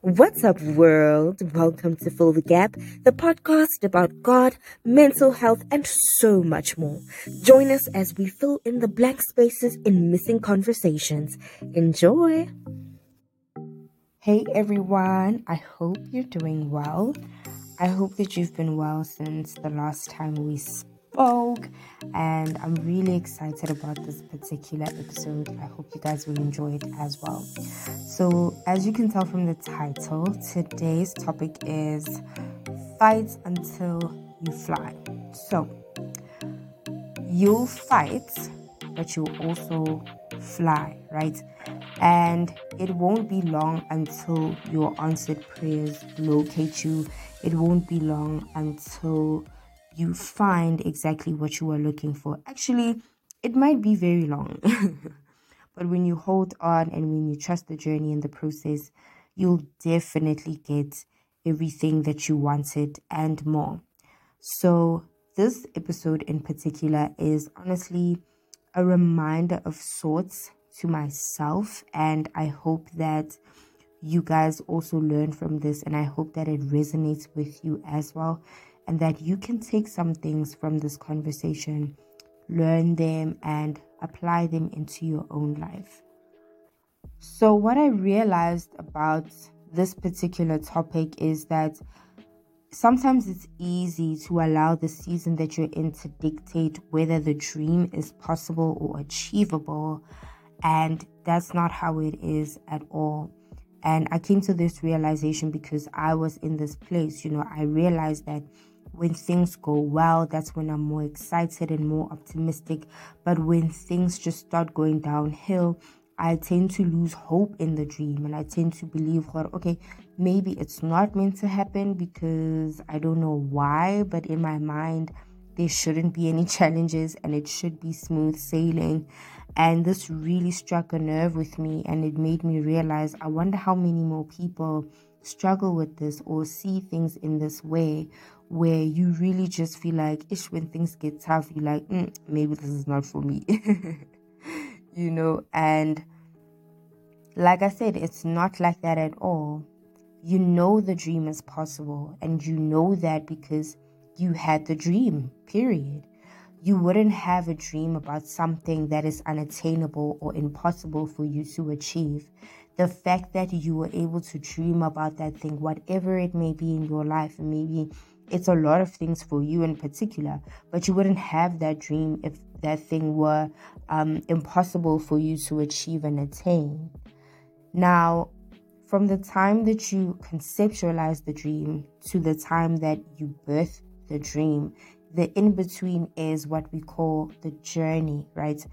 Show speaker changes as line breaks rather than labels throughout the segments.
What's up, world? Welcome to Fill the Gap, the podcast about God, mental health, and so much more. Join us as we fill in the blank spaces in missing conversations. Enjoy! Hey, everyone. I hope you're doing well. I hope that you've been well since the last time we spoke Vogue, and I'm really excited about this particular episode. I hope you guys will enjoy it as well. So, as you can tell from the title, today's topic is Fight Until You Fly. So, you'll fight, but you'll also fly, right? And it won't be long until your answered prayers locate you. It won't be long until you find exactly what you are looking for. Actually, it might be very long, but when you hold on and when you trust the journey and the process, you'll definitely get everything that you wanted and more. So, this episode in particular is honestly a reminder of sorts to myself, and I hope that you guys also learn from this, and I hope that it resonates with you as well and that you can take some things from this conversation, learn them, and apply them into your own life. So, what I realized about this particular topic is that sometimes it's easy to allow the season that you're in to dictate whether the dream is possible or achievable. And that's not how it is at all. And I came to this realization because I was in this place. You know, I realized that when things go well, that's when I'm more excited and more optimistic. But when things just start going downhill, I tend to lose hope in the dream and I tend to believe, okay, maybe it's not meant to happen because I don't know why, but in my mind, there shouldn't be any challenges and it should be smooth sailing. And this really struck a nerve with me and it made me realize I wonder how many more people struggle with this or see things in this way where you really just feel like ish when things get tough you're like mm, maybe this is not for me. You know and like i said it's not like that at all. You know the dream is possible and you know that because you had the dream period. You wouldn't have a dream about something that is unattainable or impossible for you to achieve. The fact that you were able to dream about that thing, whatever it may be in your life, maybe it's a lot of things for you in particular, but you wouldn't have that dream if that thing were um, impossible for you to achieve and attain. Now, from the time that you conceptualize the dream to the time that you birth the dream, the in between is what we call the journey, right?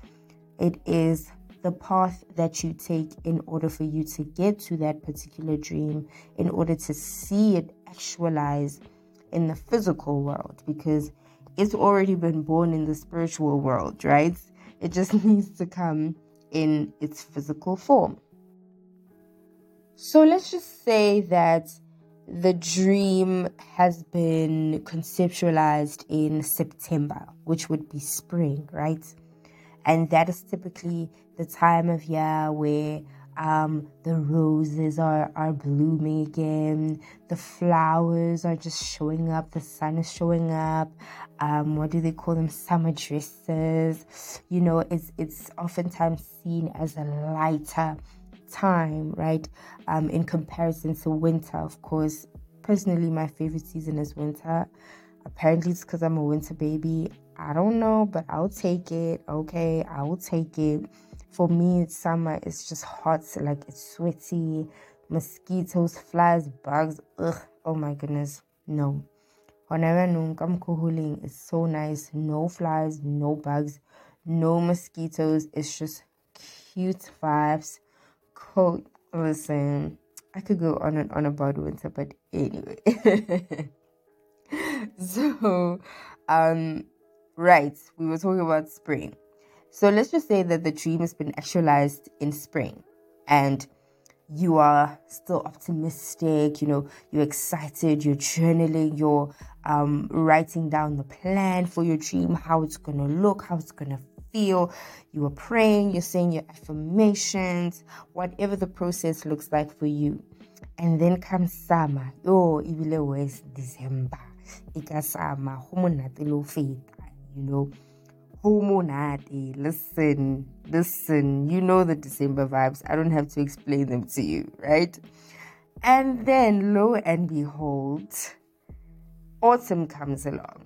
It is the path that you take in order for you to get to that particular dream, in order to see it actualize in the physical world, because it's already been born in the spiritual world, right? It just needs to come in its physical form. So let's just say that the dream has been conceptualized in September, which would be spring, right? And that is typically the time of year where um, the roses are, are blooming again, the flowers are just showing up, the sun is showing up. Um, what do they call them? Summer dresses. You know, it's it's oftentimes seen as a lighter time, right? Um, in comparison to winter, of course. Personally, my favorite season is winter. Apparently, it's because I'm a winter baby. I don't know, but I'll take it. Okay, I will take it. For me, it's summer. It's just hot, like it's sweaty, mosquitoes, flies, bugs. Ugh. Oh my goodness. No. Honora is so nice. No flies, no bugs, no mosquitoes. It's just cute vibes. Cold. Listen, I could go on and on about winter, but anyway. so, um, Right, we were talking about spring. So let's just say that the dream has been actualized in spring and you are still optimistic, you know, you're excited, you're journaling, you're um, writing down the plan for your dream, how it's going to look, how it's going to feel. You are praying, you're saying your affirmations, whatever the process looks like for you. and then comes summer oh ibile was december ika summer go monate lo feta you know go monate listen listen you know the december vibes i don't have to explain them to you right and then lo and behold autumn comes along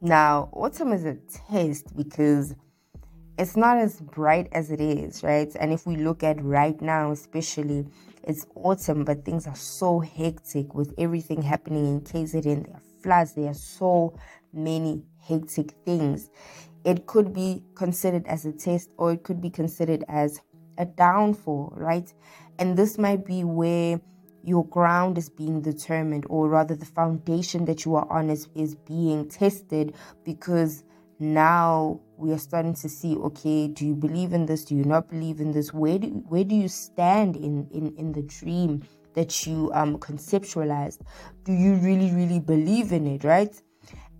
now autumn is a test because it's not as bright as it is, right? And if we look at right now, especially, it's autumn, but things are so hectic with everything happening in KZN. There are floods, there are so many hectic things. It could be considered as a test or it could be considered as a downfall, right? And this might be where your ground is being determined, or rather, the foundation that you are on is, is being tested because now we are starting to see okay do you believe in this? Do you not believe in this? Where do where do you stand in in in the dream that you um conceptualized? Do you really really believe in it right?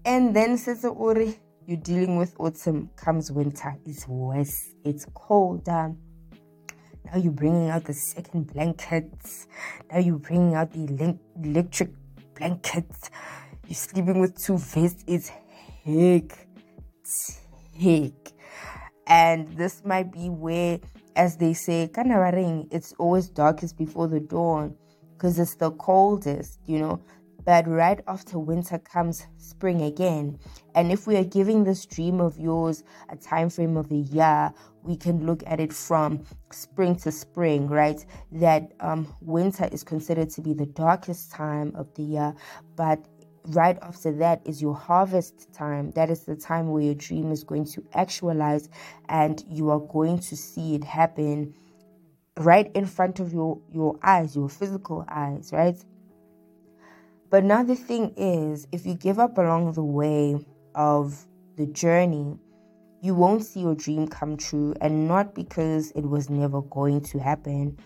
And then says ori you're dealing with autumn comes winter it's worse it's colder now you're bringing out the second blankets now you're bringing out the electric blankets you're sleeping with two vests it's heck. And this might be where, as they say, it's always darkest before the dawn because it's the coldest, you know. But right after winter comes spring again. And if we are giving this dream of yours a time frame of a year, we can look at it from spring to spring, right? That um, winter is considered to be the darkest time of the year, but right after that is your harvest time. That is the time where your dream is going to actualize and you are going to see it happen right in front of your, your eyes, your physical eyes, right? But now the thing is, if you give up along the way of the journey, you won't see your dream come true, and not because it was never going to happen,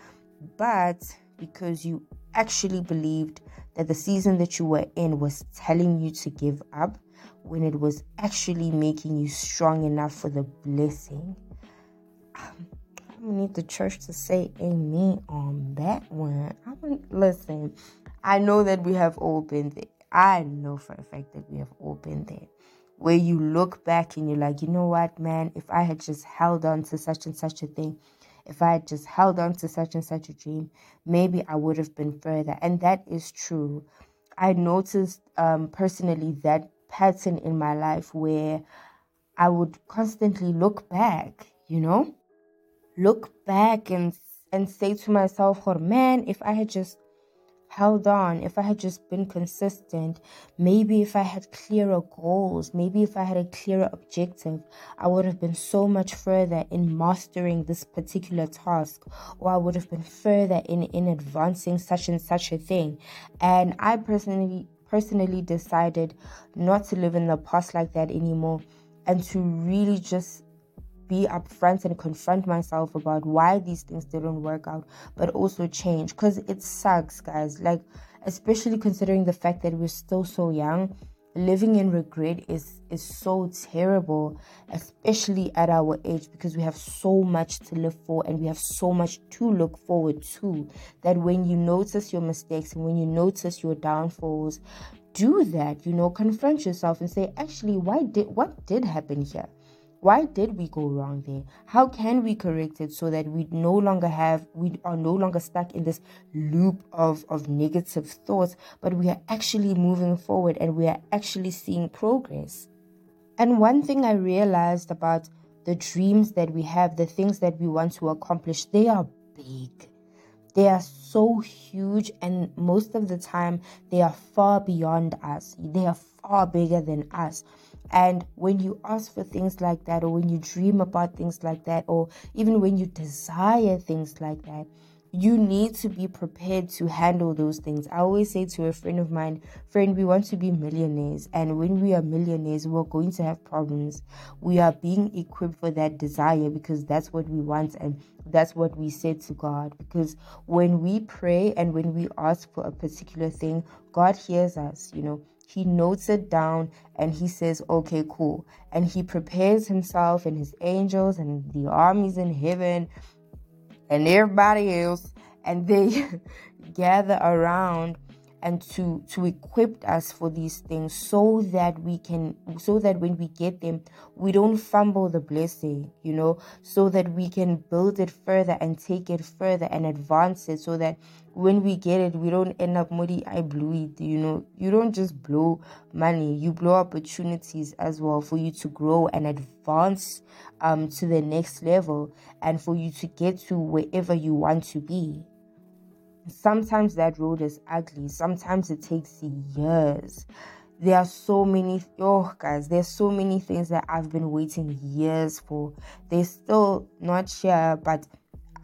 but because you actually believed that the season that you were in was telling you to give up when it was actually making you strong enough for the blessing. Um, I need the church to say amen on that one. I mean, listen, I know that we have all been there. I know for a fact that we have all been there. Where you look back and you're like, you know what, man, if I had just held on to such and such a thing, if I had just held on to such and such a dream, maybe I would have been further. And that is true. I noticed um, personally that pattern in my life where I would constantly look back, you know, look back and and say to myself, "Oh man, if I had just held on, if I had just been consistent, maybe if I had clearer goals, maybe if I had a clearer objective, I would have been so much further in mastering this particular task, or I would have been further in, in advancing such and such a thing. And I personally personally decided not to live in the past like that anymore and to really just be upfront and confront myself about why these things didn't work out, but also change because it sucks, guys. Like, especially considering the fact that we're still so young, living in regret is is so terrible, especially at our age because we have so much to live for and we have so much to look forward to. That when you notice your mistakes and when you notice your downfalls, do that. You know, confront yourself and say, actually, why did what did happen here? Why did we go wrong there? How can we correct it so that we no longer have we are no longer stuck in this loop of of negative thoughts but we are actually moving forward and we are actually seeing progress? And one thing i realized about the dreams that we have the things that we want to accomplish they are big. They are so huge and most of the time they are far beyond us. They are far bigger than us and when you ask for things like that, or when you dream about things like that, or even when you desire things like that, you need to be prepared to handle those things. I always say to a friend of mine, friend, we want to be millionaires. And when we are millionaires, we're going to have problems. We are being equipped for that desire because that's what we want and that's what we said to God. Because when we pray and when we ask for a particular thing, God hears us, you know he notes it down and he says, okay, cool. And he prepares himself and his angels and the armies in heaven and everybody else. and they gather around and to to equip us for these things so that we can so that when we get them we don't fumble the blessing you know so that we can build it further and take it further and advance it so that when we get it we don't end up muddy i blew it you know. You don't just blow money you blow opportunities as well for you to grow and advance um to the next level and for you to get to wherever you want to be sometimes that road is ugly. Sometimes it takes years. There are so many oh guys there's so many things that i've been waiting years for. They're still not here but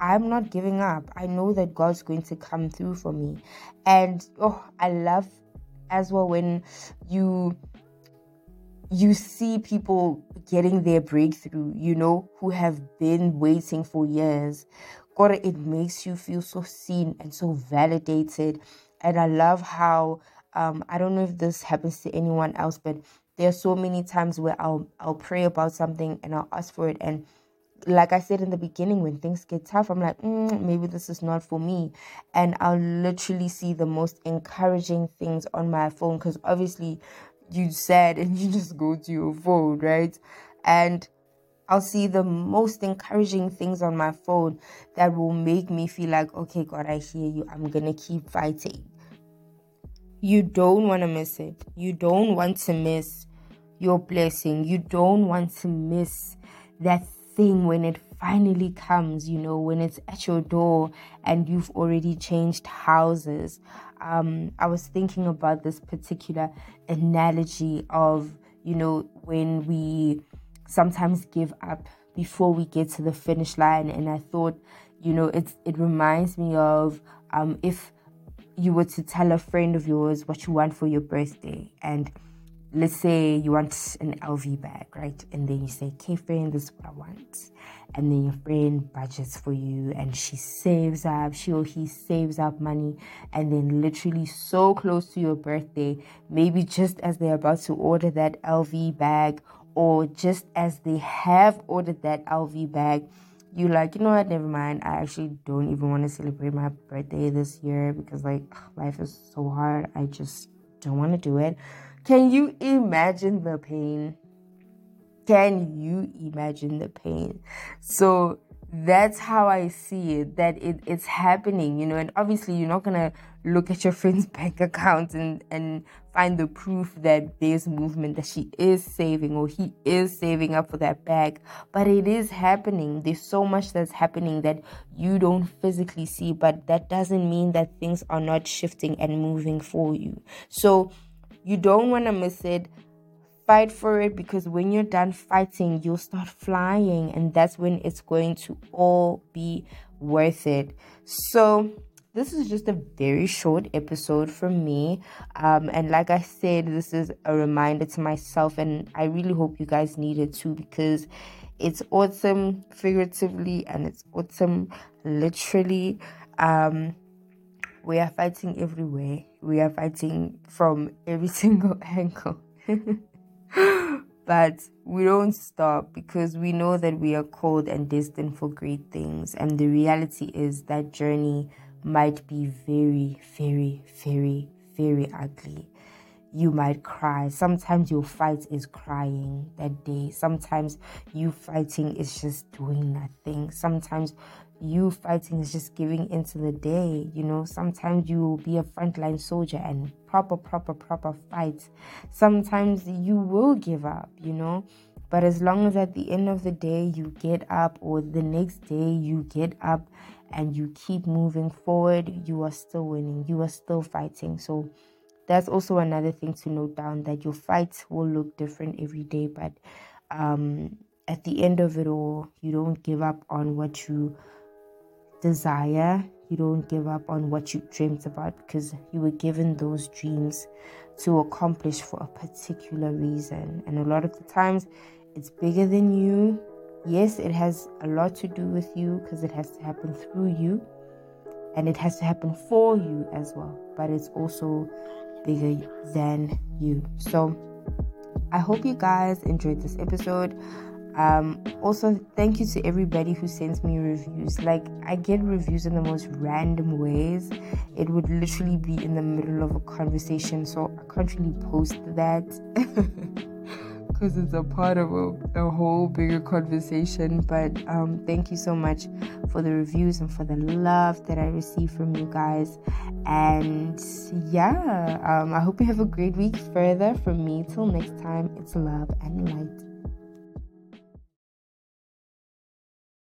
i'm not giving up. I know that god's going to come through for me. And oh i love as well when you you see people getting their breakthrough you know who have been waiting for years God, it makes you feel so seen and so validated. And I love how um, I don't know if this happens to anyone else, but there are so many times where I'll I'll pray about something and I'll ask for it and like I said in the beginning, when things get tough, I'm like, mm, maybe this is not for me. And I'll literally see the most encouraging things on my phone because obviously you said and you just go to your phone, right? And I'll see the most encouraging things on my phone that will make me feel like, okay, God, I hear you. I'm going to keep fighting. You don't want to miss it. You don't want to miss your blessing. You don't want to miss that thing when it finally comes, you know, when it's at your door and you've already changed houses. Um, I was thinking about this particular analogy of, you know, when we sometimes give up before we get to the finish line and i thought you know it's it reminds me of um if you were to tell a friend of yours what you want for your birthday and let's say you want an LV bag, right? And then you say, okay, friend, this is what I want. And then your friend budgets for you and she saves up, she or he saves up money. And then, literally, so close to your birthday, maybe just as they're about to order that LV bag or just as they have ordered that LV bag, you like, you know what, never mind. I actually don't even want to celebrate my birthday this year because like life is so hard. I just don't want to do it. Can you imagine the pain? Can you imagine the pain? So that's how I see it, that it, it's happening, you know, and obviously you're not gonna look at your friend's bank account and, and find the proof that there's movement that she is saving or he is saving up for that bag. But it is happening. There's so much that's happening that you don't physically see, but that doesn't mean that things are not shifting and moving for you. So you don't want to miss it fight for it because when you're done fighting, you'll start flying, and that's when it's going to all be worth it. So, this is just a very short episode from me. Um, and like I said, this is a reminder to myself, and I really hope you guys need it too because it's autumn figuratively and it's autumn literally. Um, we are fighting everywhere, we are fighting from every single angle. but we don't stop because we know that we are called and destined for great things. And the reality is that journey might be very, very, very, very ugly. You might cry. Sometimes your fight is crying that day. Sometimes you fighting is just doing nothing. Sometimes you fighting is just giving into the day. You know, sometimes you will be a frontline soldier and proper, proper, proper fight. Sometimes you will give up, you know. But as long as at the end of the day you get up, or the next day you get up and you keep moving forward, you are still winning. You are still fighting. So that's also another thing to note down that your fight will look different every day, but um, at the end of it all, you don't give up on what you desire. You don't give up on what you dreamt about because you were given those dreams to accomplish for a particular reason. And a lot of the times, it's bigger than you. Yes, it has a lot to do with you because it has to happen through you and it has to happen for you as well. But it's also bigger than you. So, I hope you guys enjoyed this episode. Um, also, thank you to everybody who sends me reviews. Like, I get reviews in the most random ways. It would literally be in the middle of a conversation, so I can't really post that because it's a part of a, a, whole bigger conversation. But um, thank you so much for the reviews and for the love that I receive from you guys. And yeah, um, I hope you have a great week further. From me, till next time, it's love and light.